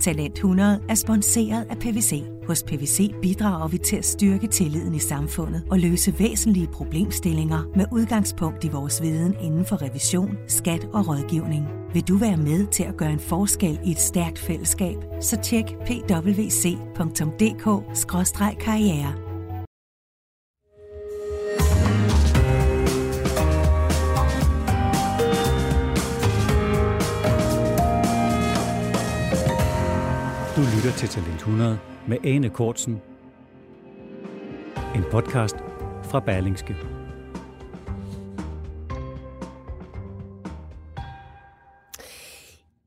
Talent 100 er sponsoreret af PVC. Hos PVC bidrager vi til at styrke tilliden i samfundet og løse væsentlige problemstillinger med udgangspunkt i vores viden inden for revision, skat og rådgivning. Vil du være med til at gøre en forskel i et stærkt fællesskab, så tjek pwc.dk-karriere. Du lytter til Talent 100 med Ane Kortsen. En podcast fra Berlingske.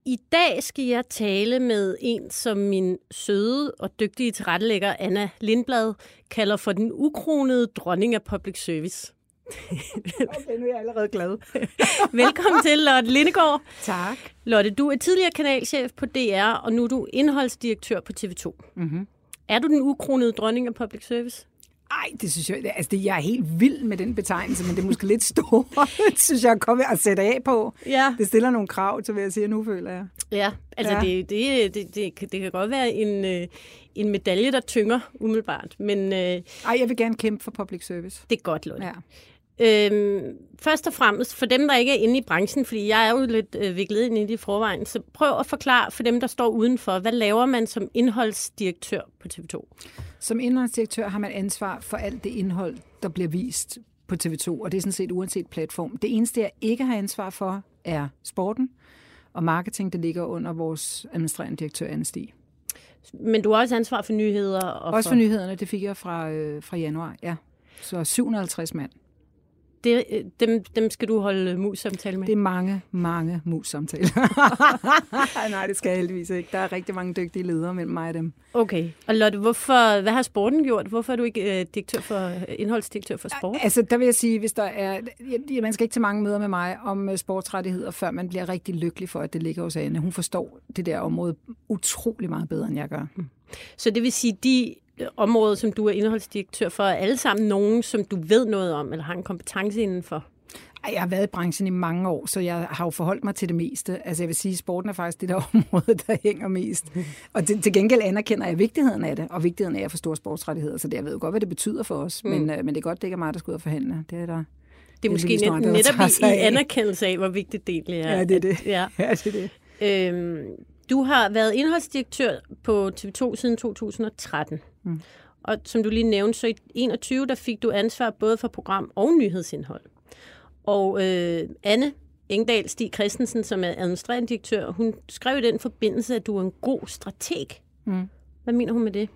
I dag skal jeg tale med en, som min søde og dygtige tilrettelægger Anna Lindblad kalder for den ukronede dronning af public service. Okay, nu er jeg allerede glad. Velkommen til, Lotte Lindegård. Tak. Lotte, du er tidligere kanalchef på DR, og nu er du indholdsdirektør på TV2. Mm-hmm. Er du den ukronede dronning af public service? Ej, det synes jeg, altså det, jeg er helt vild med den betegnelse, men det er måske lidt stort, synes jeg, at komme at sætte af på. Ja. Det stiller nogle krav til, hvad jeg siger nu, føler jeg. Ja, altså Ja. Det, det, det, det, kan- det kan godt være en, øh, en medalje, der tynger umiddelbart, men øh, Ej, jeg vil gerne kæmpe for public service. det er godt, Lotte. Ja. Øhm, først og fremmest, for dem, der ikke er inde i branchen, fordi jeg er jo lidt øh, viklet ind i det i forvejen, så prøv at forklare for dem, der står udenfor, hvad laver man som indholdsdirektør på TV2? Som indholdsdirektør har man ansvar for alt det indhold, der bliver vist på TV2, og det er sådan set uanset platform. Det eneste, jeg ikke har ansvar for, er sporten og marketing, der ligger under vores administrerende direktør, Anne Stig. Men du har også ansvar for nyheder. Og Også for nyhederne, det fik jeg fra, øh, fra januar, ja. Så 750 mand. Det, øh, dem, dem skal du holde mus-samtale med. Det er mange, mange mus-samtaler. Nej, det skal jeg heldigvis ikke. Der er rigtig mange dygtige ledere mellem mig og dem. Okay. Og Lotte, hvorfor, hvad har sporten gjort? Hvorfor er du ikke øh, direktør for, indholdsdirektør for sport? Altså, der vil jeg sige, hvis der er... Man skal ikke til mange møder med mig om øh, sportsrettigheder, før man bliver rigtig lykkelig for, at det ligger hos Anne. Hun forstår det der område utrolig meget bedre, end jeg gør. Så det vil sige, de områder, som du er indholdsdirektør for, er alle sammen nogen, som du ved noget om, eller har en kompetence indenfor? Jeg har været i branchen i mange år, så jeg har jo forholdt mig til det meste. Altså jeg vil sige, at sporten er faktisk det der område, der hænger mest. Og til, til gengæld anerkender jeg vigtigheden af det, og vigtigheden af at forstå sportsrettigheder. Så det, jeg ved jo godt, hvad det betyder for os, mm. men, øh, men det er godt, det ikke er mig, der skal ud og forhandle. Det er der. Det er måske net, netop i, i anerkendelse af, hvor vigtigt det egentlig er. Ja, det er det. At, ja. Ja, det er det. Øhm, du har været indholdsdirektør på TV2 siden 2013. Mm. Og som du lige nævnte, så i 21 der fik du ansvar både for program og nyhedsindhold. Og øh, Anne Engdahl Stig Christensen, som er administrerende direktør, hun skrev i den forbindelse, at du er en god strateg. Mm. Hvad mener hun med det?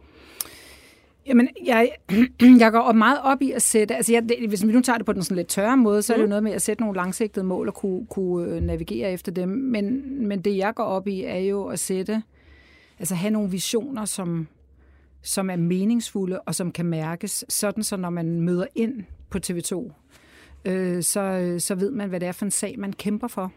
Jamen, jeg, jeg går meget op i at sætte, altså jeg, hvis vi nu tager det på den sådan lidt tørre måde, så er det jo noget med at sætte nogle langsigtede mål og kunne, kunne øh, navigere efter dem. Men, men det, jeg går op i, er jo at sætte, altså have nogle visioner, som, som er meningsfulde og som kan mærkes, sådan så når man møder ind på TV2, øh, så, så ved man, hvad det er for en sag, man kæmper for.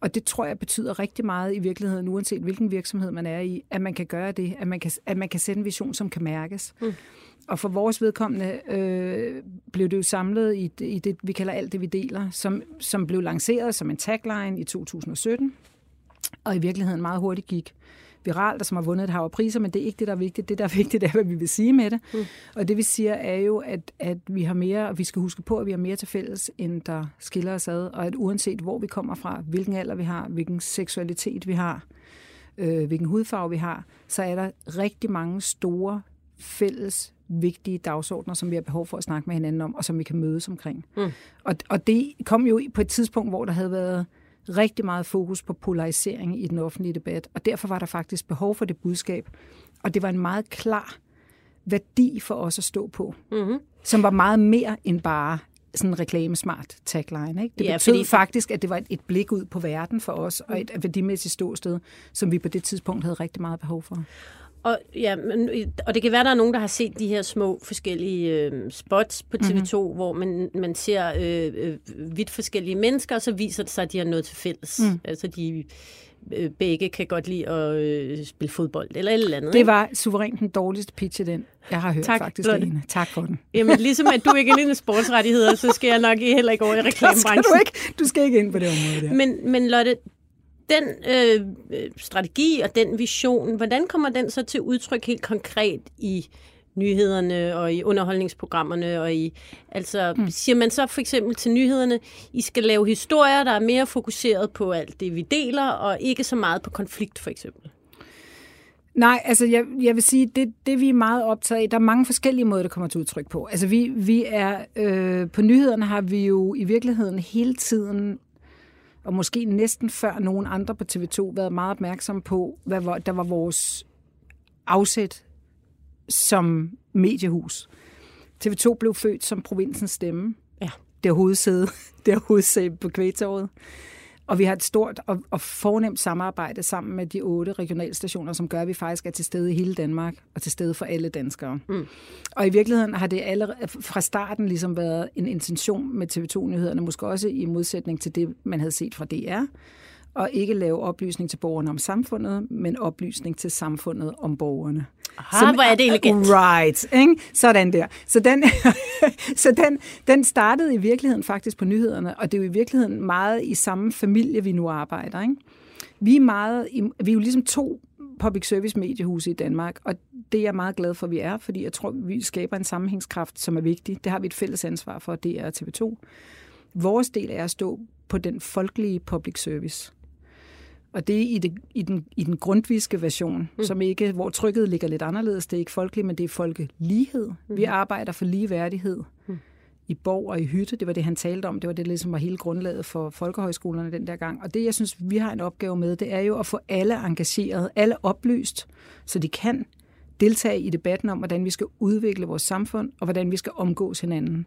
Og det tror jeg betyder rigtig meget i virkeligheden, uanset hvilken virksomhed man er i, at man kan gøre det, at man kan, at man kan sætte en vision, som kan mærkes. Mm. Og for vores vedkommende øh, blev det jo samlet i, i det, vi kalder alt det, vi deler, som, som blev lanceret som en tagline i 2017, og i virkeligheden meget hurtigt gik viralt, og som har vundet et hav af priser, men det er ikke det, der er vigtigt. Det, der er vigtigt, er, hvad vi vil sige med det. Mm. Og det vi siger er jo, at, at vi har mere, og vi skal huske på, at vi har mere til fælles, end der skiller os ad, og at uanset hvor vi kommer fra, hvilken alder vi har, hvilken seksualitet vi har, øh, hvilken hudfarve vi har, så er der rigtig mange store fælles vigtige dagsordner, som vi har behov for at snakke med hinanden om, og som vi kan mødes omkring. Mm. Og, og det kom jo på et tidspunkt, hvor der havde været rigtig meget fokus på polarisering i den offentlige debat, og derfor var der faktisk behov for det budskab. Og det var en meget klar værdi for os at stå på, mm-hmm. som var meget mere end bare sådan en reklamesmart tagline. Ikke? Det Ja, betød fordi- fordi... faktisk, at det var et, et blik ud på verden for os, og et værdimæssigt ståsted, som vi på det tidspunkt havde rigtig meget behov for. Og, ja, men, og det kan være, der er nogen, der har set de her små forskellige øh, spots på TV2, mm-hmm. hvor man, man ser øh, øh, vidt forskellige mennesker, og så viser det sig, at de har noget til fælles. Mm. Altså, de øh, begge kan godt lide at øh, spille fodbold, eller et eller andet. Det var suverænt den dårligste pitch i den, jeg har hørt tak, faktisk, Lene. Tak for den. Jamen, ligesom at du ikke er inde i sportsrettigheder, så skal jeg nok heller ikke over i reklamebranchen. Skal du, ikke, du skal ikke ind på det område der. Men, men Lotte, den øh, strategi og den vision, hvordan kommer den så til udtryk helt konkret i nyhederne og i underholdningsprogrammerne og i altså mm. siger man så for eksempel til nyhederne I skal lave historier der er mere fokuseret på alt det vi deler og ikke så meget på konflikt for eksempel. Nej, altså jeg, jeg vil sige, det, det vi er meget optaget af, der er mange forskellige måder, det kommer til udtryk på. Altså vi, vi er, øh, på nyhederne har vi jo i virkeligheden hele tiden og måske næsten før nogen andre på TV2 været meget opmærksom på, hvad var, der var vores afsæt som mediehus. TV2 blev født som provinsens stemme. Ja. Det er hovedsæde, det er hovedsæde på kvægtorvet. Og vi har et stort og, og fornemt samarbejde sammen med de otte regionalstationer, som gør, at vi faktisk er til stede i hele Danmark og til stede for alle danskere. Mm. Og i virkeligheden har det allerede fra starten ligesom været en intention med TV2-nyhederne, måske også i modsætning til det, man havde set fra DR, og ikke lave oplysning til borgerne om samfundet, men oplysning til samfundet om borgerne. Aha, Som, hvor er det elegant. Right, ikke? sådan der. Så, den, så den, den startede i virkeligheden faktisk på nyhederne, og det er jo i virkeligheden meget i samme familie, vi nu arbejder. Ikke? Vi er, meget, vi er jo ligesom to public service mediehuse i Danmark, og det er jeg meget glad for, at vi er, fordi jeg tror, vi skaber en sammenhængskraft, som er vigtig. Det har vi et fælles ansvar for, det er TV2. Vores del er at stå på den folkelige public service. Og det er i, det, i, den, i den grundviske version, mm. som ikke, hvor trykket ligger lidt anderledes. Det er ikke folkeligt, men det er folkelighed. Mm. Vi arbejder for ligeværdighed mm. i borg og i hytte. Det var det, han talte om. Det var det, ligesom var hele grundlaget for folkehøjskolerne den der gang. Og det, jeg synes, vi har en opgave med, det er jo at få alle engageret, alle oplyst, så de kan deltage i debatten om, hvordan vi skal udvikle vores samfund, og hvordan vi skal omgås hinanden.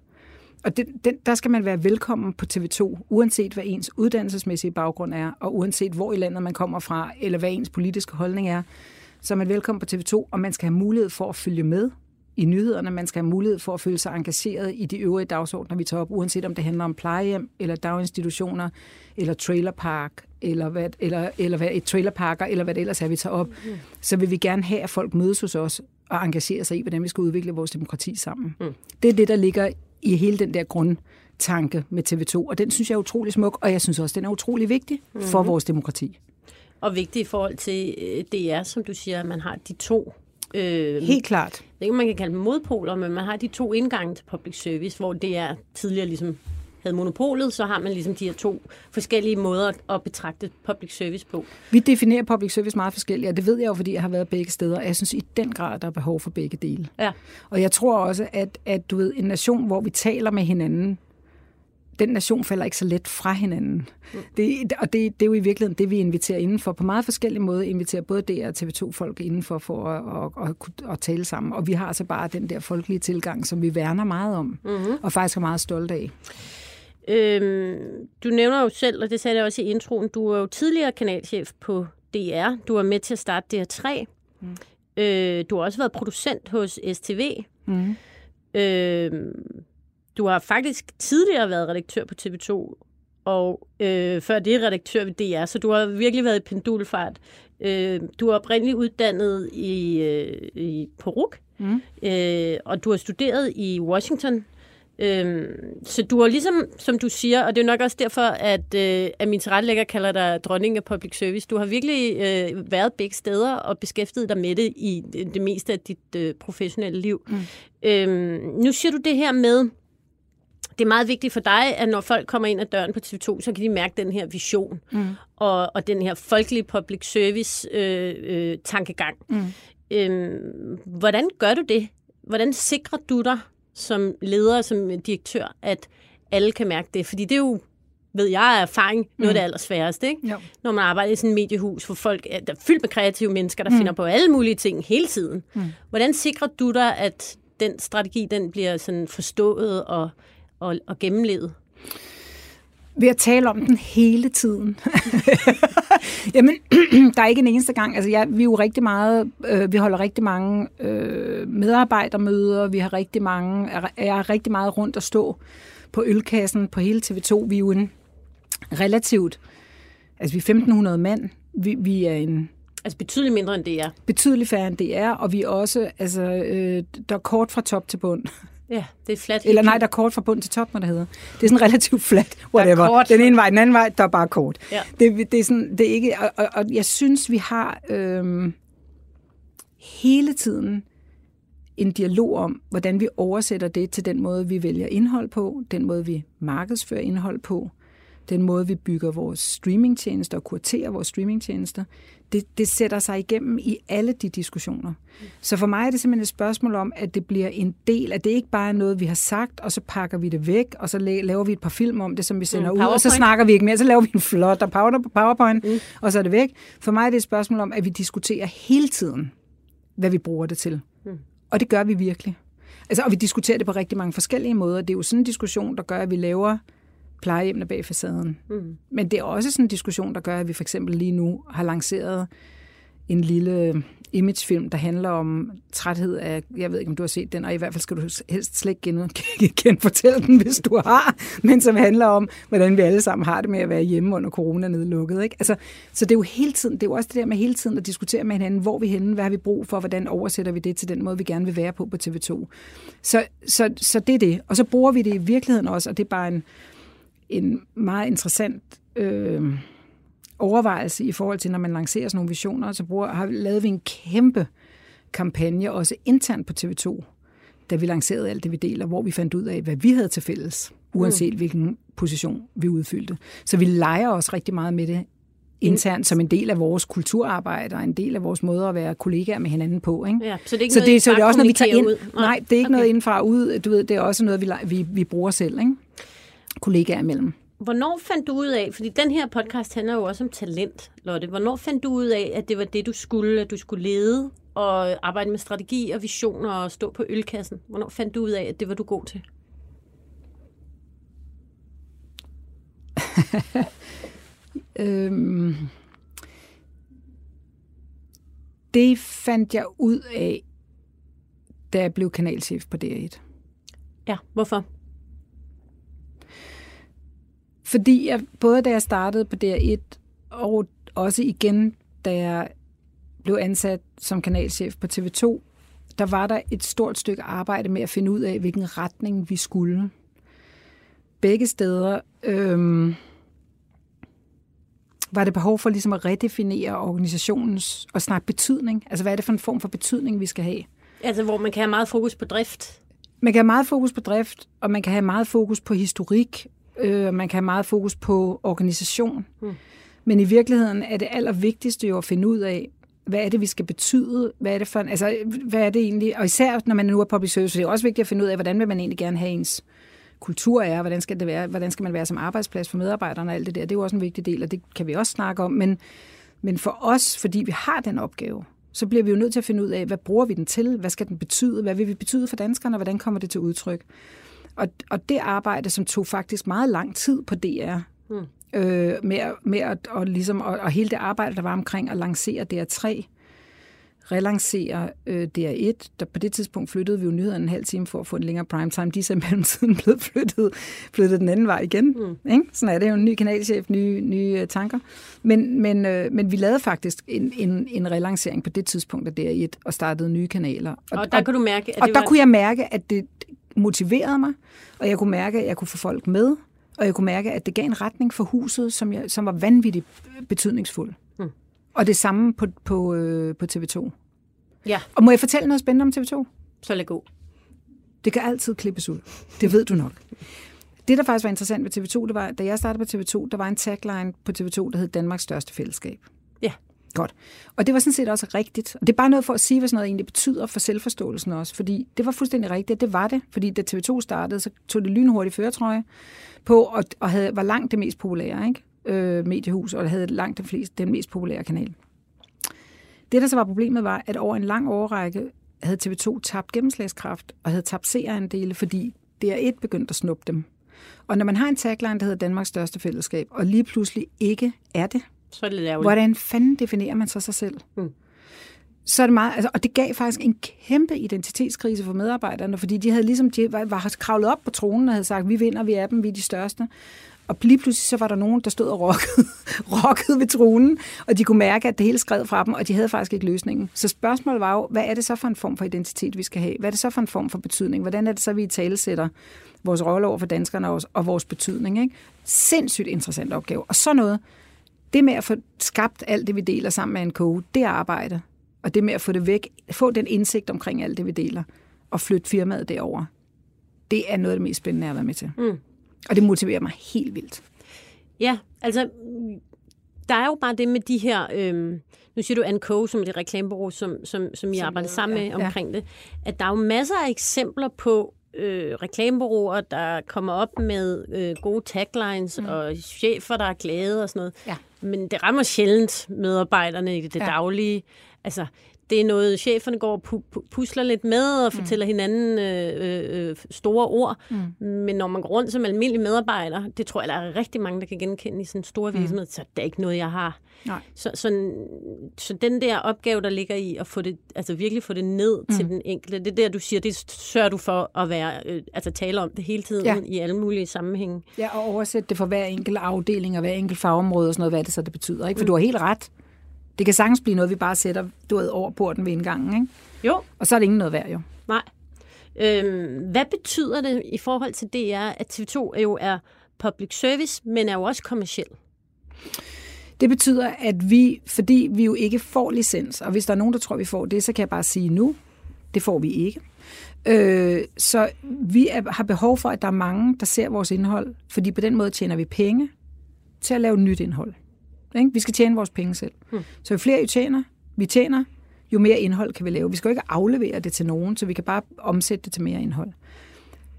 Og det, den, der skal man være velkommen på TV2, uanset hvad ens uddannelsesmæssige baggrund er, og uanset hvor i landet man kommer fra, eller hvad ens politiske holdning er, så er man velkommen på TV2, og man skal have mulighed for at følge med i nyhederne. Man skal have mulighed for at føle sig engageret i de øvrige dagsordner, vi tager op, uanset om det handler om plejehjem, eller daginstitutioner, eller trailerpark, eller, hvad, eller, eller hvad, et trailerparker, eller hvad det ellers er, vi tager op. Mm. Så vil vi gerne have, at folk mødes hos os og engagerer sig i, hvordan vi skal udvikle vores demokrati sammen. Mm. Det er det, der ligger i hele den der grundtanke med TV2, og den synes jeg er utrolig smuk, og jeg synes også, den er utrolig vigtig mm-hmm. for vores demokrati. Og vigtig i forhold til øh, DR, som du siger, at man har de to Øh, Helt klart. Det ikke, man kan kalde dem modpoler, men man har de to indgange til public service, hvor det er tidligere ligesom havde monopolet, så har man ligesom de her to forskellige måder at betragte public service på. Vi definerer public service meget forskelligt, og det ved jeg jo, fordi jeg har været begge steder, og jeg synes i den grad, der er behov for begge dele. Ja. Og jeg tror også, at, at du ved, en nation, hvor vi taler med hinanden, den nation falder ikke så let fra hinanden. Mm. Det, og det, det er jo i virkeligheden det, vi inviterer indenfor. På meget forskellige måder inviterer både DR og TV2-folk indenfor for at, at, at, at tale sammen. Og vi har altså bare den der folkelige tilgang, som vi værner meget om, mm-hmm. og faktisk er meget stolte af. Øhm, du nævner jo selv, og det sagde jeg også i introen, du er jo tidligere kanalchef på DR. Du var med til at starte DR3. Mm. Øh, du har også været producent hos STV. Mm. Øh, du har faktisk tidligere været redaktør på TV2, og øh, før det redaktør ved DR, så du har virkelig været i pendulfart. Øh, du er oprindeligt uddannet i, øh, i Poruk, mm. øh, og du har studeret i Washington Øhm, så du har ligesom, som du siger, og det er nok også derfor, at, øh, at min tilrettelægger kalder dig dronning af public service, du har virkelig øh, været begge steder og beskæftiget dig med det i det meste af dit øh, professionelle liv. Mm. Øhm, nu siger du det her med, det er meget vigtigt for dig, at når folk kommer ind ad døren på TV2, så kan de mærke den her vision mm. og, og den her folkelige public service øh, øh, tankegang. Mm. Øhm, hvordan gør du det? Hvordan sikrer du dig, som leder, som direktør, at alle kan mærke det. Fordi det er jo, ved jeg af erfaring, noget af det mm. allersværeste. Ikke? Jo. Når man arbejder i sådan et mediehus, hvor folk er der er fyldt med kreative mennesker, der mm. finder på alle mulige ting hele tiden. Mm. Hvordan sikrer du dig, at den strategi den bliver sådan forstået og, og, og gennemlevet? Ved at tale om den hele tiden. Jamen, der er ikke en eneste gang. Altså, ja, vi er jo rigtig meget, øh, vi holder rigtig mange øh, medarbejdermøder, vi har rigtig mange, er, er rigtig meget rundt at stå på ølkassen på hele TV2. Vi er jo en relativt, altså vi er 1500 mand, vi, vi er en Altså betydeligt mindre end det er. Betydeligt færre end det er, og vi er også, altså, øh, der er kort fra top til bund. Ja, det er flat. Eller nej, der er kort fra bund til top, når det hedder. Det er sådan relativt flat, whatever. Kort. Den ene vej, den anden vej, der er bare kort. Ja. Det, det, er sådan, det er ikke, og, og, og jeg synes, vi har øh, hele tiden en dialog om, hvordan vi oversætter det til den måde, vi vælger indhold på, den måde, vi markedsfører indhold på, den måde, vi bygger vores streamingtjenester og kuraterer vores streamingtjenester, det, det sætter sig igennem i alle de diskussioner. Så for mig er det simpelthen et spørgsmål om, at det bliver en del, at det ikke bare er noget, vi har sagt, og så pakker vi det væk, og så laver vi et par film om det, som vi sender mm, ud, og så snakker vi ikke mere, så laver vi en flot og powerpoint, mm. og så er det væk. For mig er det et spørgsmål om, at vi diskuterer hele tiden, hvad vi bruger det til. Mm. Og det gør vi virkelig. Altså, og vi diskuterer det på rigtig mange forskellige måder. Det er jo sådan en diskussion, der gør, at vi laver plejehjemmene bag facaden. Mm. Men det er også sådan en diskussion, der gør, at vi for eksempel lige nu har lanceret en lille imagefilm, der handler om træthed af, jeg ved ikke, om du har set den, og i hvert fald skal du helst slet ikke fortælle den, hvis du har, men som handler om, hvordan vi alle sammen har det med at være hjemme under corona nedlukket. Ikke? Altså, så det er jo hele tiden, det er jo også det der med hele tiden at diskutere med hinanden, hvor vi henne, hvad har vi brug for, hvordan oversætter vi det til den måde, vi gerne vil være på på TV2. Så, så, så det er det. Og så bruger vi det i virkeligheden også, og det er bare en, en meget interessant øh, overvejelse i forhold til, når man lancerer sådan nogle visioner, så bruger, har lavet vi en kæmpe kampagne, også internt på TV2, da vi lancerede alt det, vi deler, hvor vi fandt ud af, hvad vi havde til fælles, uanset mm. hvilken position vi udfyldte. Så vi leger også rigtig meget med det internt som en del af vores kulturarbejde og en del af vores måde at være kollegaer med hinanden på. Ikke? Ja, så det er ikke så noget, det, så det er også noget, vi tager ind. Ud. Nej, Nej det er ikke okay. noget indenfra ud. Du ved, det er også noget, vi, vi, vi bruger selv. Ikke? Kollegaer imellem. Hvornår fandt du ud af, fordi den her podcast handler jo også om talent, Lotte. Hvornår fandt du ud af, at det var det, du skulle, at du skulle lede og arbejde med strategi og visioner og stå på ølkassen? Hvornår fandt du ud af, at det var du god til? øhm, det fandt jeg ud af, da jeg blev kanalchef på DR1. Ja, hvorfor? Fordi jeg, både da jeg startede på DR1, og også igen, da jeg blev ansat som kanalchef på TV2, der var der et stort stykke arbejde med at finde ud af, hvilken retning vi skulle. Begge steder øhm, var det behov for ligesom at redefinere organisationens og snakke betydning. Altså, hvad er det for en form for betydning, vi skal have? Altså, hvor man kan have meget fokus på drift? Man kan have meget fokus på drift, og man kan have meget fokus på historik Øh, man kan have meget fokus på organisation. Mm. Men i virkeligheden er det allervigtigste jo at finde ud af, hvad er det, vi skal betyde? Hvad er det for, altså, hvad er det egentlig? Og især når man nu er public service, så er det også vigtigt at finde ud af, hvordan vil man egentlig gerne have ens kultur er, hvordan skal det være, hvordan skal man være som arbejdsplads for medarbejderne og alt det der. Det er jo også en vigtig del, og det kan vi også snakke om. Men, men for os, fordi vi har den opgave, så bliver vi jo nødt til at finde ud af, hvad bruger vi den til? Hvad skal den betyde? Hvad vil vi betyde for danskerne, og hvordan kommer det til udtryk? Og, og det arbejde, som tog faktisk meget lang tid på DR, mm. øh, med, med at, og, ligesom, og, og hele det arbejde, der var omkring at lancere DR3, relancere øh, DR1. Der på det tidspunkt flyttede vi jo nyhederne en halv time for at få en længere primetime. De er så mellemtiden blevet flyttet, flyttet den anden vej igen. Mm. Ikke? Sådan er det jo en ny kanalchef, nye, nye uh, tanker. Men, men, øh, men vi lavede faktisk en, en, en relancering på det tidspunkt af DR1 og startede nye kanaler. Og, og der og, kunne du mærke, at Og det der var... kunne jeg mærke, at det, motiverede mig, og jeg kunne mærke, at jeg kunne få folk med, og jeg kunne mærke, at det gav en retning for huset, som, jeg, som var vanvittigt betydningsfuld. Mm. Og det samme på, på, øh, på TV2. Ja. Og må jeg fortælle noget spændende om TV2? Så lad gå. Det kan altid klippes ud. Det ved du nok. Det, der faktisk var interessant ved TV2, det var, da jeg startede på TV2, der var en tagline på TV2, der hed Danmarks største fællesskab. Godt. Og det var sådan set også rigtigt. Og det er bare noget for at sige, hvad sådan noget egentlig betyder for selvforståelsen også. Fordi det var fuldstændig rigtigt, det var det. Fordi da TV2 startede, så tog det lynhurtigt føretrøje på, og, og havde, var langt det mest populære ikke? Øh, mediehus, og havde langt den, flest, den mest populære kanal. Det, der så var problemet, var, at over en lang årrække havde TV2 tabt gennemslagskraft og havde tabt seerandele, fordi DR1 begyndte at snuppe dem. Og når man har en tagline, der hedder Danmarks største fællesskab, og lige pludselig ikke er det, så er det ærgerligt. hvordan fanden definerer man så sig selv? Mm. Så er det meget, altså, og det gav faktisk en kæmpe identitetskrise for medarbejderne, fordi de havde ligesom de var, var kravlet op på tronen og havde sagt, vi vinder, vi er dem, vi er de største. Og lige pludselig så var der nogen, der stod og rockede, rockede ved tronen, og de kunne mærke, at det hele skred fra dem, og de havde faktisk ikke løsningen. Så spørgsmålet var jo, hvad er det så for en form for identitet, vi skal have? Hvad er det så for en form for betydning? Hvordan er det så, vi i tale sætter vores rolle over for danskerne og, og vores betydning? Ikke? Sindssygt interessant opgave. Og så noget, det med at få skabt alt det, vi deler sammen med en kode, det er arbejde. Og det med at få det væk, få den indsigt omkring alt det, vi deler, og flytte firmaet derover, det er noget af det mest spændende at være med til. Mm. Og det motiverer mig helt vildt. Ja, altså, der er jo bare det med de her... Øhm, nu siger du Anco, som er det reklamebureau, som, som, som I Som arbejder sammen med ja. omkring det, at der er jo masser af eksempler på øh, reklamebureauer, der kommer op med øh, gode taglines, mm. og chefer, der er glade og sådan noget. Ja. Men det rammer sjældent medarbejderne i det Ja. daglige. Altså, det er noget, cheferne går og pu- pu- pusler lidt med og fortæller hinanden øh, øh, store ord. Mm. Men når man går rundt som almindelig medarbejder, det tror jeg, der er rigtig mange, der kan genkende i sådan en stor virksomhed, så det er ikke noget, jeg har. Nej. Så, så, så den der opgave, der ligger i at få det, altså virkelig få det ned mm. til den enkelte, det er der, du siger, det sørger du for at være, øh, altså tale om det hele tiden Ja. i alle mulige sammenhænge. Ja, og oversætte det for hver enkelt afdeling og hver enkelt fagområde og sådan noget, hvad det så det betyder. Ikke? For du har helt ret. Det kan sagtens blive noget, vi bare sætter du ved, over porten ved indgangen. Ikke? Jo, Og så er det ingen noget værd, jo. nej. Øhm, hvad betyder det i forhold til DR, at TV2 jo er public service, men er jo også kommersiel? Det betyder, at vi, fordi vi jo ikke får licens, og hvis der er nogen, der tror, vi får det, så kan jeg bare sige nu, det får vi ikke. Øh, så vi er, har behov for, at der er mange, der ser vores indhold, fordi på den måde tjener vi penge til at lave nyt indhold. Ikke? Vi skal tjene vores penge selv. Hmm. Så jo flere I tjener, vi tjener, jo mere indhold kan vi lave. Vi skal jo ikke aflevere det til nogen, så vi kan bare omsætte det til mere indhold.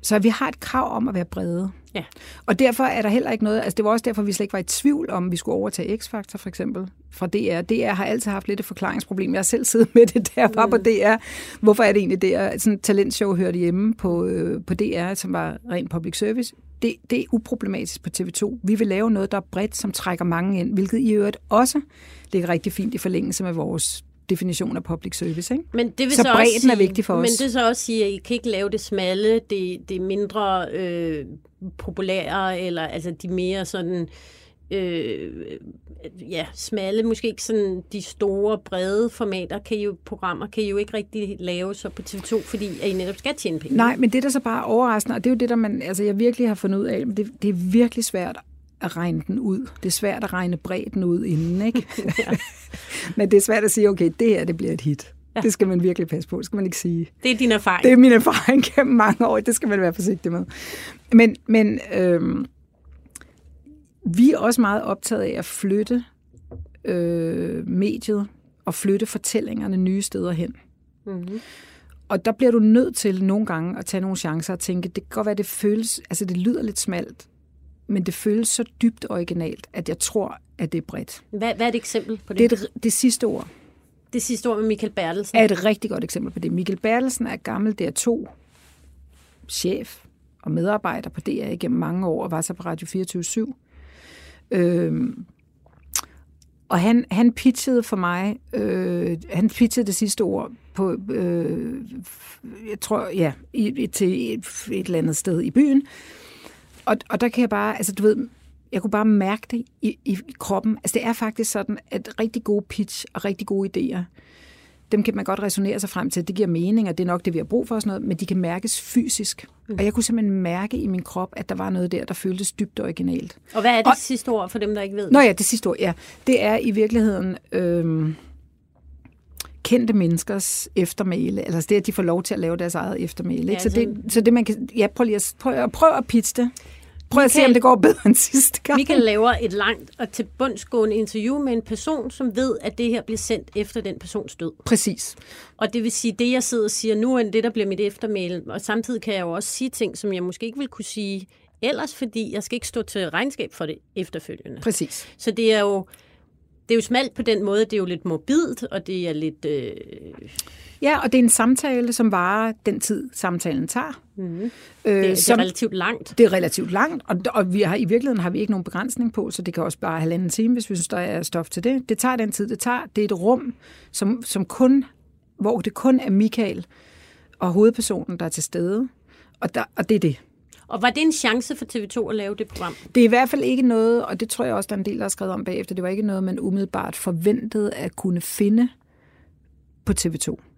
Så vi har et krav om at være brede. Ja. Og derfor er der heller ikke noget, altså det var også derfor, vi slet ikke var i tvivl om, vi skulle overtage X-Factor for eksempel fra DR. DR har altid haft lidt et forklaringsproblem. Jeg har selv siddet med det der var på DR. Hvorfor er det egentlig DR? Sådan et talentshow hørte hjemme på, øh, på DR, som var rent public service. Det, det er uproblematisk på TV2. Vi vil lave noget, der er bredt, som trækker mange ind, hvilket i øvrigt også ligger rigtig fint i forlængelse med vores definition af public service. Ikke? Men det vil Så så, også bredden sige, er vigtig for os. Men det så også sige, at I kan ikke lave det smalle, det, det mindre øh, populære, eller altså de mere sådan øh, ja, smalle, måske ikke sådan de store, brede formater, kan I jo, programmer kan I jo ikke rigtig lave så på TV2, fordi at I netop skal tjene penge. Nej, men det der så bare er overraskende, og det er jo det, der man, altså jeg virkelig har fundet ud af, men det, det er virkelig svært at regne den ud. Det er svært at regne bredden ud inden, ikke? men det er svært at sige, okay, det her, det bliver et hit. Ja. Det skal man virkelig passe på, det skal man ikke sige. Det er din erfaring. Det er min erfaring gennem mange år, det skal man være forsigtig med. Men, men øhm, vi er også meget optaget af at flytte øh, mediet og flytte fortællingerne nye steder hen. Mm-hmm. Og der bliver du nødt til nogle gange at tage nogle chancer og tænke, det kan godt være, det føles, altså det lyder lidt smalt, men det føles så dybt originalt, at jeg tror, at det er bredt. Hvad, hvad er et eksempel på det? Det, er det, sidste ord det sidste ord med Michael Bertelsen. er et rigtig godt eksempel på det. Michael Bertelsen er gammel DR2 chef og medarbejder på DR igennem mange år og var så på Radio 24 øhm, og han, han pitchede for mig, øh, han pitchede det sidste ord på, øh, jeg tror, ja, i, i, til et, et eller andet sted i byen. Og, og der kan jeg bare, altså du ved, jeg kunne bare mærke det i, i kroppen. Altså det er faktisk sådan, at rigtig gode pitch og rigtig gode idéer, dem kan man godt resonere sig frem til. Det giver mening, og det er nok det, vi har brug for og sådan noget, men de kan mærkes fysisk. Mm. Og jeg kunne simpelthen mærke i min krop, at der var noget der, der føltes dybt originalt. Og hvad er det Og- sidste ord for dem, der ikke ved det? Nå ja, det sidste ord, ja. Det er i virkeligheden øhm, kendte menneskers eftermæle. Altså det, at de får lov til at lave deres eget eftermæle. Ja, Ikke? så, altså- det, så det, man kan... Ja, prøv lige at, prøv, prøv at pitche det. Prøv at se, Michael- om det går bedre end sidste gang. Michael laver et langt og til bundsgående interview med en person, som ved, at det her bliver sendt efter den persons død. Præcis. Og det vil sige, det jeg sidder og siger nu, er det, der bliver mit eftermæle. Og samtidig kan jeg jo også sige ting, som jeg måske ikke vil kunne sige ellers, fordi jeg skal ikke stå til regnskab for det efterfølgende. Præcis. Så det er jo, det er jo smalt på den måde, det er jo lidt morbidt, og det er lidt, øh, Ja, og det er en samtale, som varer den tid, samtalen tager. Mm. Øh, det, er, som, det er relativt langt. Det er relativt langt, og, og vi har, i virkeligheden har vi ikke nogen begrænsning på, så det kan også bare halvanden time, hvis vi synes, der er stof til det. Det tager den tid, det tager. Det er et rum, som, som kun, hvor det kun er Michael og hovedpersonen, der er til stede. Og, der, og det er det. Og var det en chance for TV2 at lave det program? Det er i hvert fald ikke noget, og det tror jeg også, der er en del, der har skrevet om bagefter, det var ikke noget, man umiddelbart forventede at kunne finde på TV2.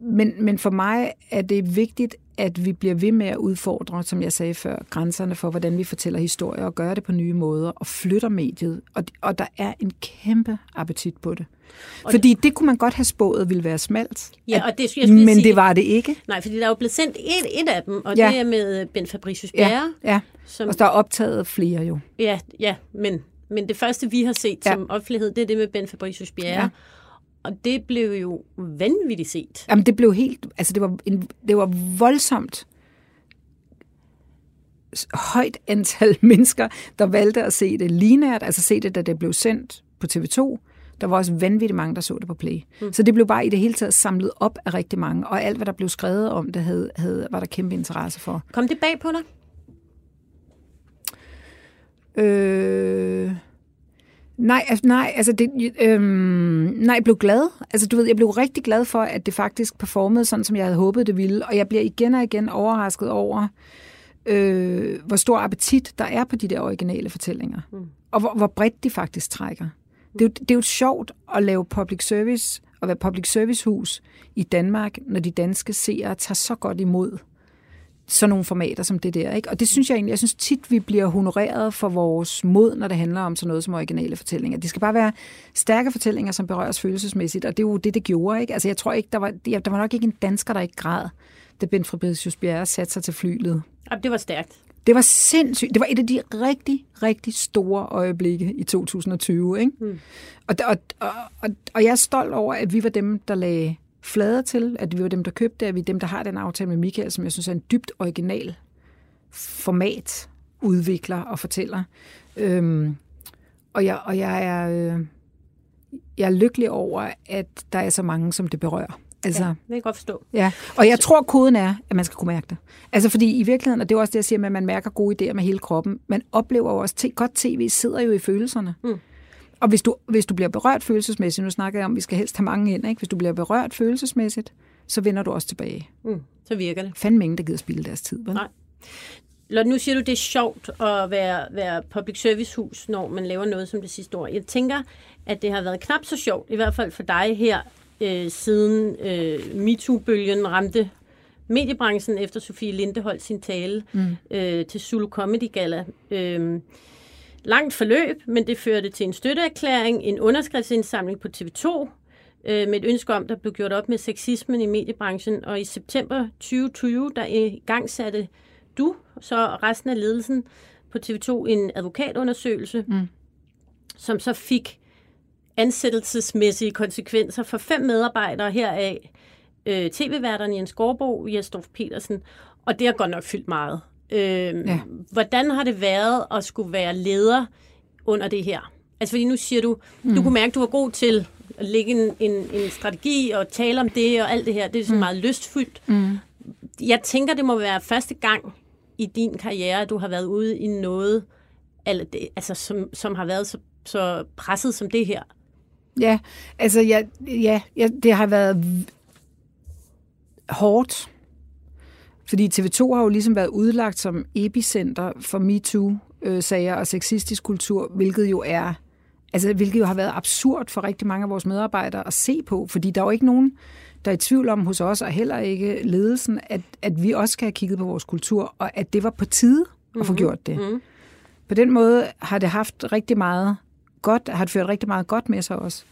Men, men for mig er det vigtigt, at vi bliver ved med at udfordre, som jeg sagde før, grænserne for, hvordan vi fortæller historier og gør det på nye måder og flytter mediet. Og, og der er en kæmpe appetit på det. Og fordi det, det kunne man godt have spået ville være smalt. Ja, og det, jeg men sige, det var det ikke. Nej, fordi der er jo blevet sendt et, et af dem, og ja. det er med Ben Fabricius Bjerre. Ja, ja. Som, og der er optaget flere jo. Ja, ja men, men det første, vi har set ja. som offentlighed, det er det med Ben Fabricius Bjerre. Ja. Og det blev jo vanvittigt set. Jamen, det blev helt... Altså, det var, en, det var voldsomt højt antal mennesker, der valgte at se det linært, altså se det, da det blev sendt på TV2. Der var også vanvittigt mange, der så det på Play. Mm. Så det blev bare i det hele taget samlet op af rigtig mange, og alt, hvad der blev skrevet om det, havde, havde, var der kæmpe interesse for. Kom det bag på dig? Øh... Nej, altså, nej, altså det, øhm, nej, jeg blev glad. Altså du ved, jeg blev rigtig glad for, at det faktisk performede sådan, som jeg havde håbet, det ville. Og jeg bliver igen og igen overrasket over, øh, hvor stor appetit der er på de der originale fortællinger. Mm. Og hvor, hvor bredt de faktisk trækker. Det er, jo, det er jo sjovt at lave public service, og være public service hus i Danmark, når de danske seere tager så godt imod sådan nogle formater som det der. Ikke? Og det synes jeg egentlig, jeg synes tit, vi bliver honoreret for vores mod, når det handler om sådan noget som originale fortællinger. Det skal bare være stærke fortællinger, som berøres følelsesmæssigt, og det er jo det, det gjorde. Ikke? Altså jeg tror ikke, der var, der var nok ikke en dansker, der ikke græd, da Ben Fabricius Bjerre satte sig til flylet. Ja, det var stærkt. Det var sindssygt. Det var et af de rigtig, rigtig store øjeblikke i 2020. Ikke? Mm. Og, og, og, og, og jeg er stolt over, at vi var dem, der lagde flade til, at vi var dem, der købte at vi er dem, der har den aftale med Michael, som jeg synes er en dybt original format udvikler og fortæller. Øhm, og, jeg, og jeg er... Øh, jeg er lykkelig over, at der er så mange, som det berører. Altså, ja, det kan jeg godt forstå. Ja, og jeg tror, koden er, at man skal kunne mærke det. Altså, fordi i virkeligheden, og det er også det, jeg siger med, at man mærker gode idéer med hele kroppen, man oplever også, at godt tv sidder jo i følelserne. Mm. Og hvis du, hvis du bliver berørt følelsesmæssigt, nu snakker jeg om, at vi skal helst have mange ind, ikke? hvis du bliver berørt følelsesmæssigt, så vender du også tilbage. Mm, så virker det. Fandme ingen, der gider spille deres tid. Vel? Nej. Lotte, nu siger du, det er sjovt at være, være public service hus, når man laver noget som det sidste år. Jeg tænker, at det har været knap så sjovt, i hvert fald for dig her, øh, siden øh, MeToo-bølgen ramte mediebranchen efter Sofie Linde holdt sin tale mm. øh, til Zulu Comedy Gala. Øh, langt forløb, men det førte til en støtteerklæring, en underskriftsindsamling på TV2, øh, med et ønske om, der blev gjort op med sexismen i mediebranchen. Og i september 2020, der i gang satte du så resten af ledelsen på TV2 en advokatundersøgelse, mm. som så fik ansættelsesmæssige konsekvenser for fem medarbejdere heraf. Øh, TV-værterne Jens Gårdbo, Jesdorf Petersen, og det har godt nok fyldt meget. Øh, ja. Hvordan har det været at skulle være leder under det her? Altså fordi nu siger du, mm. du kunne mærke, at du var god til at lægge en, en, en strategi og tale om det og alt det her. Det er så mm. meget lystfyldt. Mm. Jeg tænker, det må være første gang i din karriere, at du har været ude i noget, altså, som, som har været så, så presset som det her. Ja, altså ja, ja, ja, det har været hårdt. Fordi TV2 har jo ligesom været udlagt som epicenter for MeToo-sager og sexistisk kultur, hvilket jo er altså, hvilket jo har været absurd for rigtig mange af vores medarbejdere at se på, fordi der er jo ikke nogen, der er i tvivl om hos os, og heller ikke ledelsen, at, at vi også skal have kigget på vores kultur, og at det var på tide at få mhm. gjort det. Mm-hmm. På den måde har det haft rigtig meget godt, har det ført rigtig meget godt med sig også.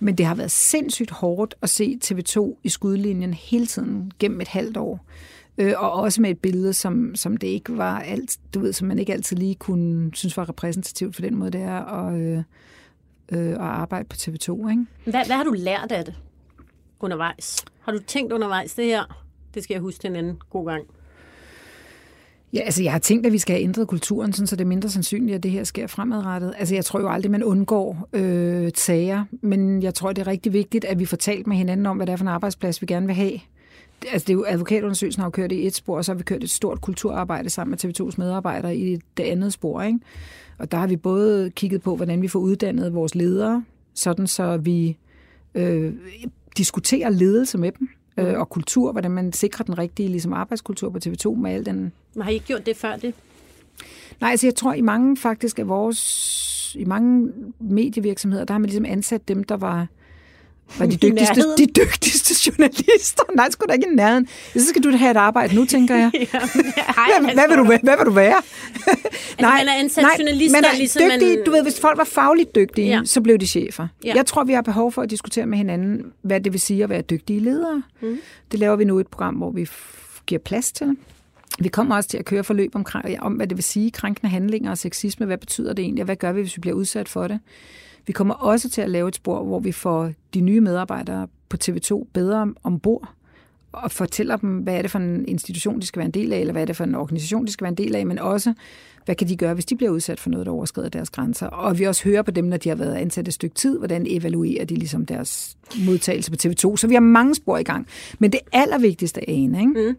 Men det har været sindssygt hårdt at se TV2 i skudlinjen hele tiden gennem et halvt år. Øh, og også med et billede, som, som det ikke var alt, du ved, som man ikke altid lige kunne synes var repræsentativt for den måde, det er at, øh, øh, at arbejde på TV2. Ikke? Hvad, hvad har du lært af det undervejs? Har du tænkt undervejs det her? Det skal jeg huske til en anden god gang. Ja, altså jeg har tænkt, at vi skal have ændret kulturen, sådan, så det er mindre sandsynligt, at det her sker fremadrettet. Altså jeg tror jo aldrig, man undgår øh, sager, men jeg tror, det er rigtig vigtigt, at vi får talt med hinanden om, hvad det er for en arbejdsplads, vi gerne vil have. Altså det er jo, advokatundersøgelsen har jo kørt i et spor, og så har vi kørt et stort kulturarbejde sammen med TV2's medarbejdere i det andet spor. Ikke? Og der har vi både kigget på, hvordan vi får uddannet vores ledere, sådan så vi øh, diskuterer ledelse med dem, øh, og kultur, hvordan man sikrer den rigtige ligesom arbejdskultur på TV2 med al den... Men har I ikke gjort det før det? Nej, altså jeg tror, i mange faktisk af vores... I mange medievirksomheder, der har man ligesom ansat dem, der var var de dygtigste, de dygtigste journalister. Nej, sgu da ikke i nærheden. Så skal du have et arbejde nu, tænker jeg. ja, hvad, hvad, vil du, hvad vil du være? nej, man er ansat nej, journalister, man er ligesom dygtige, man... Du ved, hvis folk var fagligt dygtige, ja. så blev de chefer. Ja. Jeg tror, vi har behov for at diskutere med hinanden, hvad det vil sige at være dygtige ledere. Mm. Det laver vi nu i et program, hvor vi giver plads til. Vi kommer også til at køre forløb om, om, hvad det vil sige, krænkende handlinger og sexisme. Hvad betyder det egentlig, og hvad gør vi, hvis vi bliver udsat for det? Vi kommer også til at lave et spor, hvor vi får de nye medarbejdere på TV2 bedre ombord og fortæller dem, hvad er det for en institution, de skal være en del af, eller hvad er det for en organisation, de skal være en del af, men også, hvad kan de gøre, hvis de bliver udsat for noget, der overskrider deres grænser. Og vi også hører på dem, når de har været ansat et stykke tid, hvordan evaluerer de ligesom deres modtagelse på TV2. Så vi har mange spor i gang. Men det allervigtigste, Ane, ikke? Mm.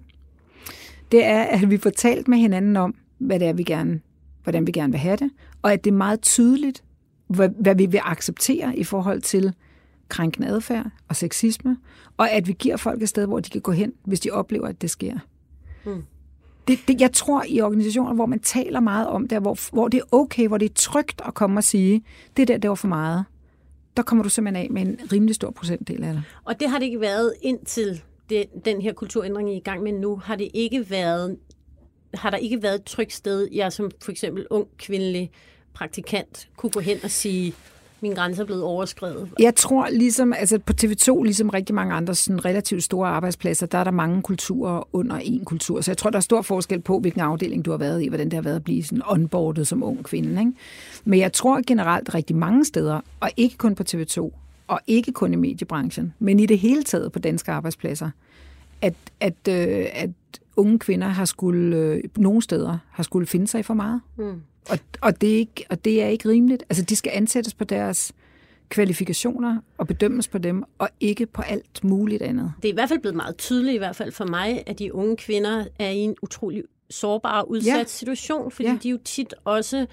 det er, at vi får talt med hinanden om, hvad det er, vi gerne, hvordan vi gerne vil have det, og at det er meget tydeligt, hvad, hvad vi vil acceptere i forhold til krænkende adfærd og sexisme, og at vi giver folk et sted, hvor de kan gå hen, hvis de oplever, at det sker. Mm. Det, det, jeg tror i organisationer, hvor man taler meget om det, hvor, hvor det er okay, hvor det er trygt at komme og sige, det der, det var for meget, der kommer du simpelthen af med en rimelig stor procentdel af det. Og det har det ikke været indtil det, den her kulturændring er i gang med nu, har det ikke været har der ikke været et trygt sted, jeg som for eksempel ung kvindelig praktikant kunne gå hen og sige, min grænse er blevet overskrevet? Jeg tror ligesom, altså på TV2, ligesom rigtig mange andre sådan relativt store arbejdspladser, der er der mange kulturer under en kultur. Så jeg tror, der er stor forskel på, hvilken afdeling du har været i, hvordan det har været at blive sådan onboardet som ung kvinde. Ikke? Men jeg tror generelt rigtig mange steder, og ikke kun på TV2, og ikke kun i mediebranchen, men i det hele taget på danske arbejdspladser, at, at, øh, at unge kvinder har skulle, øh, nogle steder har skulle finde sig i for meget. Mm. Og, og, det er ikke, og det er ikke rimeligt. Altså, de skal ansættes på deres kvalifikationer og bedømmes på dem, og ikke på alt muligt andet. Det er i hvert fald blevet meget tydeligt, i hvert fald for mig, at de unge kvinder er i en utrolig sårbar og udsat ja. situation, fordi ja. de jo tit også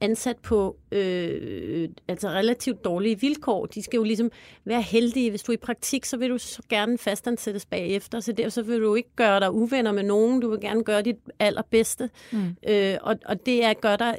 ansat på øh, altså relativt dårlige vilkår. De skal jo ligesom være heldige. Hvis du er i praktik, så vil du så gerne fastansættes bagefter, så der så vil du ikke gøre dig uvenner med nogen. Du vil gerne gøre dit allerbedste. Mm. Øh, og, og det, er, gør dig,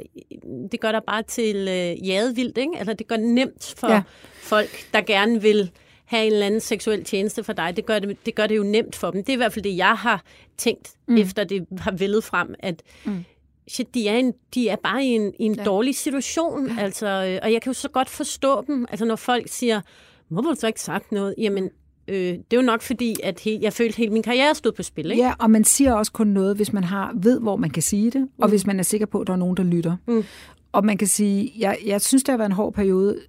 det gør dig bare til øh, jadevildt, ikke? Altså, det gør det nemt for ja. folk, der gerne vil have en eller anden seksuel tjeneste for dig. Det gør det, det gør det jo nemt for dem. Det er i hvert fald det, jeg har tænkt, mm. efter det har vældet frem, at mm shit, de er, en, de er bare i en, i en ja. dårlig situation. Ja. Altså, øh, og jeg kan jo så godt forstå dem, altså når folk siger, hvorfor har du så ikke sagt noget? Jamen, øh, det er jo nok fordi, at he, jeg følte, at hele min karriere stod på spil. Ikke? Ja, og man siger også kun noget, hvis man har ved, hvor man kan sige det, og mm. hvis man er sikker på, at der er nogen, der lytter. Mm. Og man kan sige, jeg, jeg synes, det har været en hård periode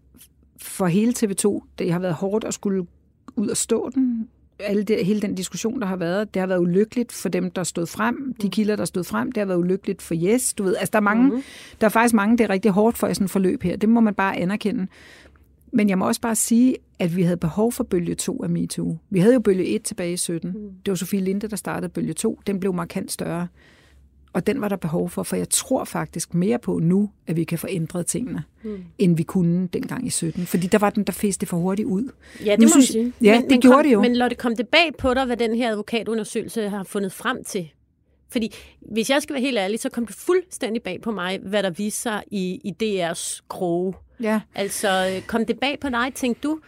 for hele TV2. Det har været hårdt at skulle ud og stå den alle det, hele den diskussion, der har været, det har været ulykkeligt for dem, der stod frem, de mm. kilder, der stod frem, det har været ulykkeligt for Yes, du ved, altså der er mange, mm. der er faktisk mange, det er rigtig hårdt for i sådan et forløb her, det må man bare anerkende. Men jeg må også bare sige, at vi havde behov for bølge 2 af MeToo. Vi havde jo bølge 1 tilbage i 17. Mm. Det var Sofie Linde, der startede bølge 2. Den blev markant større. Og den var der behov for, for jeg tror faktisk mere på nu, at vi kan få ændret tingene, mm. end vi kunne dengang i 17. Fordi der var den, der fæste for hurtigt ud. Ja, det nu må synes, sige. Ja, men, det men gjorde kom, det jo. Men lad det komme tilbage på dig, hvad den her advokatundersøgelse har fundet frem til. Fordi hvis jeg skal være helt ærlig, så kom det fuldstændig bag på mig, hvad der viser sig i, i DR's kroge. Ja. Altså, øh, kom det bag på dig, tænkte du,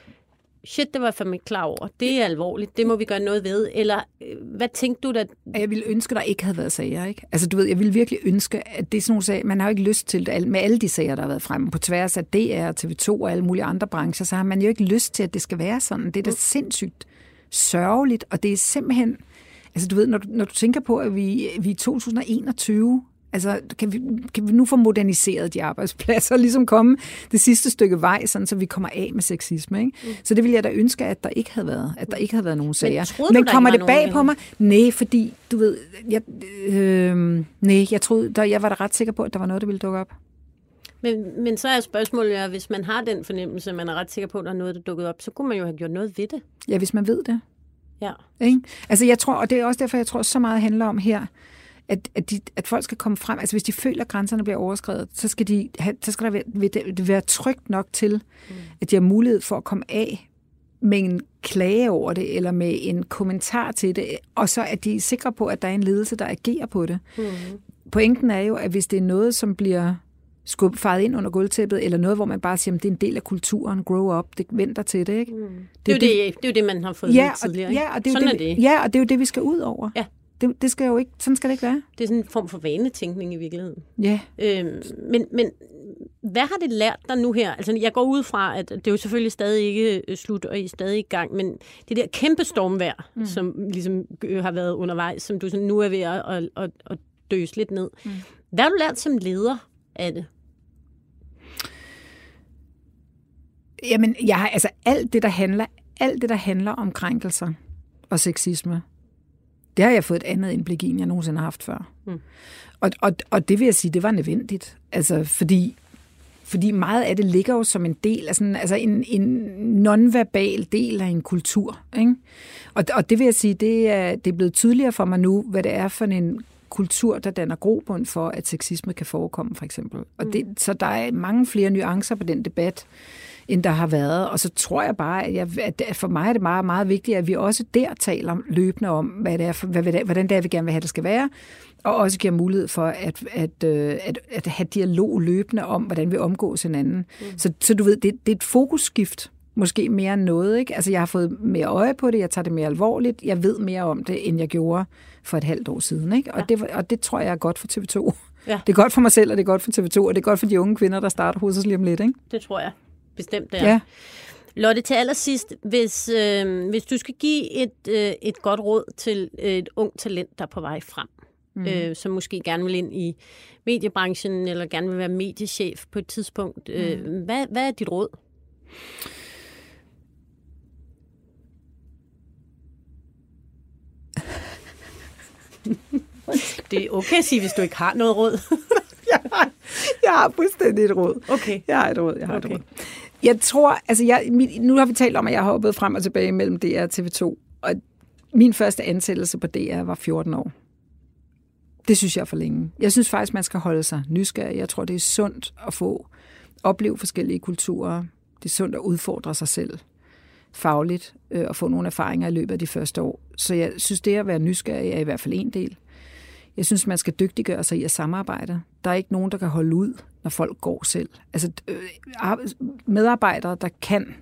shit, det var jeg fandme klar over. Det er alvorligt. Det må vi gøre noget ved. Eller øh, hvad tænkte du da? Jeg ville ønske, der ikke havde været sager. Ikke? Altså, du ved, jeg ville virkelig ønske, at det er sådan nogle sager, man har jo ikke lyst til det. Med alle de sager, der har været fremme på tværs af DR, TV2 og alle mulige andre brancher, så har man jo ikke lyst til, at det skal være sådan. Det er da mm. sindssygt sørgeligt, og det er simpelthen... Altså, du ved, når du, når du tænker på, at vi, vi i 2021 Altså, kan vi, kan vi nu få moderniseret de arbejdspladser, og ligesom komme det sidste stykke vej, sådan, så vi kommer af med sexisme. Ikke? Mm. Så det ville jeg da ønske, at der ikke havde været, at der ikke havde været nogen sager. Men, Men kommer det bag nogen, på mig? Nej, fordi, du ved, jeg, øh, nej, jeg troede, der, jeg var da ret sikker på, at der var noget, der ville dukke op. Men, men så er spørgsmålet ja, hvis man har den fornemmelse, man er ret sikker på, at der er noget, der er dukket op, så kunne man jo have gjort noget ved det. Ja, hvis man ved det. Ja. Ikke? Altså jeg tror, og det er også derfor, jeg tror, så meget handler om her, at, at, de, at folk skal komme frem. Altså hvis de føler, at grænserne bliver overskrevet, så skal, de have, så skal der være, være trygt nok til, mm. at de har mulighed for at komme af med en klage over det, eller med en kommentar til det, og så er de sikre på, at der er en ledelse, der agerer på det. Mm. Pointen er jo, at hvis det er noget, som bliver skubbe faret ind under gulvtæppet, eller noget, hvor man bare siger, at det er en del af kulturen, grow up, det venter til det, ikke? Mm. Det, er det, det, det, det er jo det, man har fået ja, tidligere, ikke? Ja, og det er sådan det, er det. Ja, og det er jo det, vi skal ud over. Ja. Det, det skal jo ikke, sådan skal det ikke være. Det er sådan en form for vanetænkning i virkeligheden. Ja. Øhm, men, men hvad har det lært dig nu her? Altså, jeg går ud fra, at det er jo selvfølgelig stadig ikke øh, slut, og I er stadig i gang, men det der kæmpe stormvejr, mm. som ligesom øh, har været undervejs, som du sådan nu er ved at, at, at, at døse lidt ned. Mm. Hvad har du lært som leder af det? Jamen, jeg har, altså alt det, der handler, alt det, der handler om krænkelser og sexisme, det har jeg fået et andet indblik i, end jeg nogensinde har haft før. Mm. Og, og, og det vil jeg sige, det var nødvendigt. Altså, fordi, fordi meget af det ligger jo som en del af sådan, altså en, en nonverbal del af en kultur. Ikke? Og, og det vil jeg sige, det er, det er blevet tydeligere for mig nu, hvad det er for en kultur, der danner grobund for, at sexisme kan forekomme, for eksempel. Og det, mm. Så der er mange flere nuancer på den debat, end der har været. Og så tror jeg bare, at, jeg, at for mig er det meget, meget vigtigt, at vi også der taler løbende om, hvad det er, for, hvad, hvordan det er, vi gerne vil have, det skal være, og også giver mulighed for at, at, øh, at, at have dialog løbende om, hvordan vi omgås hinanden. Mm. Så, så du ved, det, det er et fokusskift, måske mere end noget. Ikke? Altså, jeg har fået mere øje på det, jeg tager det mere alvorligt, jeg ved mere om det, end jeg gjorde for et halvt år siden. Ikke? Og, ja. det, og det tror jeg er godt for TV2. Ja. Det er godt for mig selv, og det er godt for TV2, og det er godt for de unge kvinder, der starter hos os lige om lidt. Ikke? Det tror jeg bestemt der. Ja. Lotte, til allersidst, hvis, øh, hvis du skal give et, øh, et godt råd til et ung talent, der er på vej frem, mm. øh, som måske gerne vil ind i mediebranchen, eller gerne vil være mediechef på et tidspunkt, øh, mm. hvad, hvad er dit råd? det er okay at sige, hvis du ikke har noget råd. jeg, har, jeg har fuldstændig et råd. Okay. Jeg har et råd. Jeg har okay. et råd. Jeg tror, altså jeg, nu har vi talt om, at jeg har hoppet frem og tilbage mellem DR og TV2, og min første ansættelse på DR var 14 år. Det synes jeg er for længe. Jeg synes faktisk, man skal holde sig nysgerrig. Jeg tror, det er sundt at få opleve forskellige kulturer. Det er sundt at udfordre sig selv fagligt øh, og få nogle erfaringer i løbet af de første år. Så jeg synes, det at være nysgerrig er i hvert fald en del. Jeg synes, man skal dygtiggøre sig i at samarbejde. Der er ikke nogen, der kan holde ud, når folk går selv. Altså øh, medarbejdere, der kan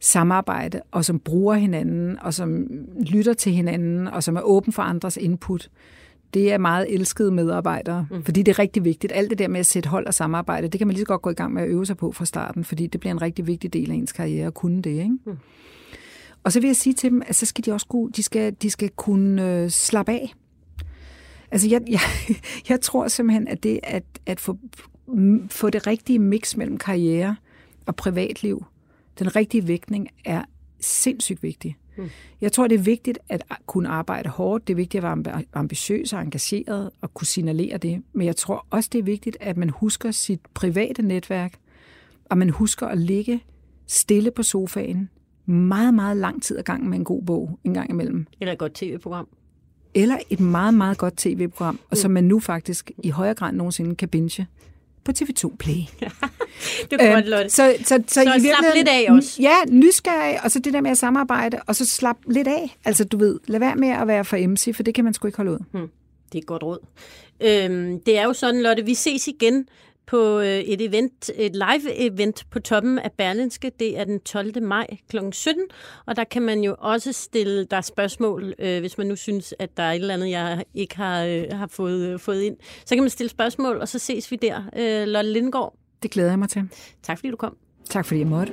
samarbejde, og som bruger hinanden, og som lytter til hinanden, og som er åben for andres input, det er meget elskede medarbejdere, mm. fordi det er rigtig vigtigt. Alt det der med at sætte hold og samarbejde, det kan man lige så godt gå i gang med at øve sig på fra starten, fordi det bliver en rigtig vigtig del af ens karriere at kunne det. Ikke? Mm. Og så vil jeg sige til dem, at så skal de også kunne, de skal, de skal kunne øh, slappe af. Altså, jeg, jeg, jeg tror simpelthen, at det at, at få, få det rigtige mix mellem karriere og privatliv, den rigtige vægtning, er sindssygt vigtig. Mm. Jeg tror, det er vigtigt at kunne arbejde hårdt. Det er vigtigt at være ambitiøs og engageret og kunne signalere det. Men jeg tror også, det er vigtigt, at man husker sit private netværk, og man husker at ligge stille på sofaen meget, meget lang tid ad gang med en god bog en gang imellem. Eller et godt tv-program eller et meget, meget godt tv-program, og som man nu faktisk i højere grad nogensinde kan binge på TV2 Play. det er godt, Lotte. Så, så, så, så i slap lidt af også. Ja, nysgerrig, og så det der med at samarbejde, og så slap lidt af. Altså, du ved, lad være med at være for MC, for det kan man sgu ikke holde ud. Hmm. Det er et godt råd. Øhm, det er jo sådan, Lotte, vi ses igen på øh, et event, et live-event på toppen af Berlinske. Det er den 12. maj kl. 17, og der kan man jo også stille der spørgsmål, øh, hvis man nu synes, at der er et eller andet, jeg ikke har, øh, har fået, øh, fået ind. Så kan man stille spørgsmål, og så ses vi der. Øh, Lotte Lindgaard. Det glæder jeg mig til. Tak fordi du kom. Tak fordi jeg måtte.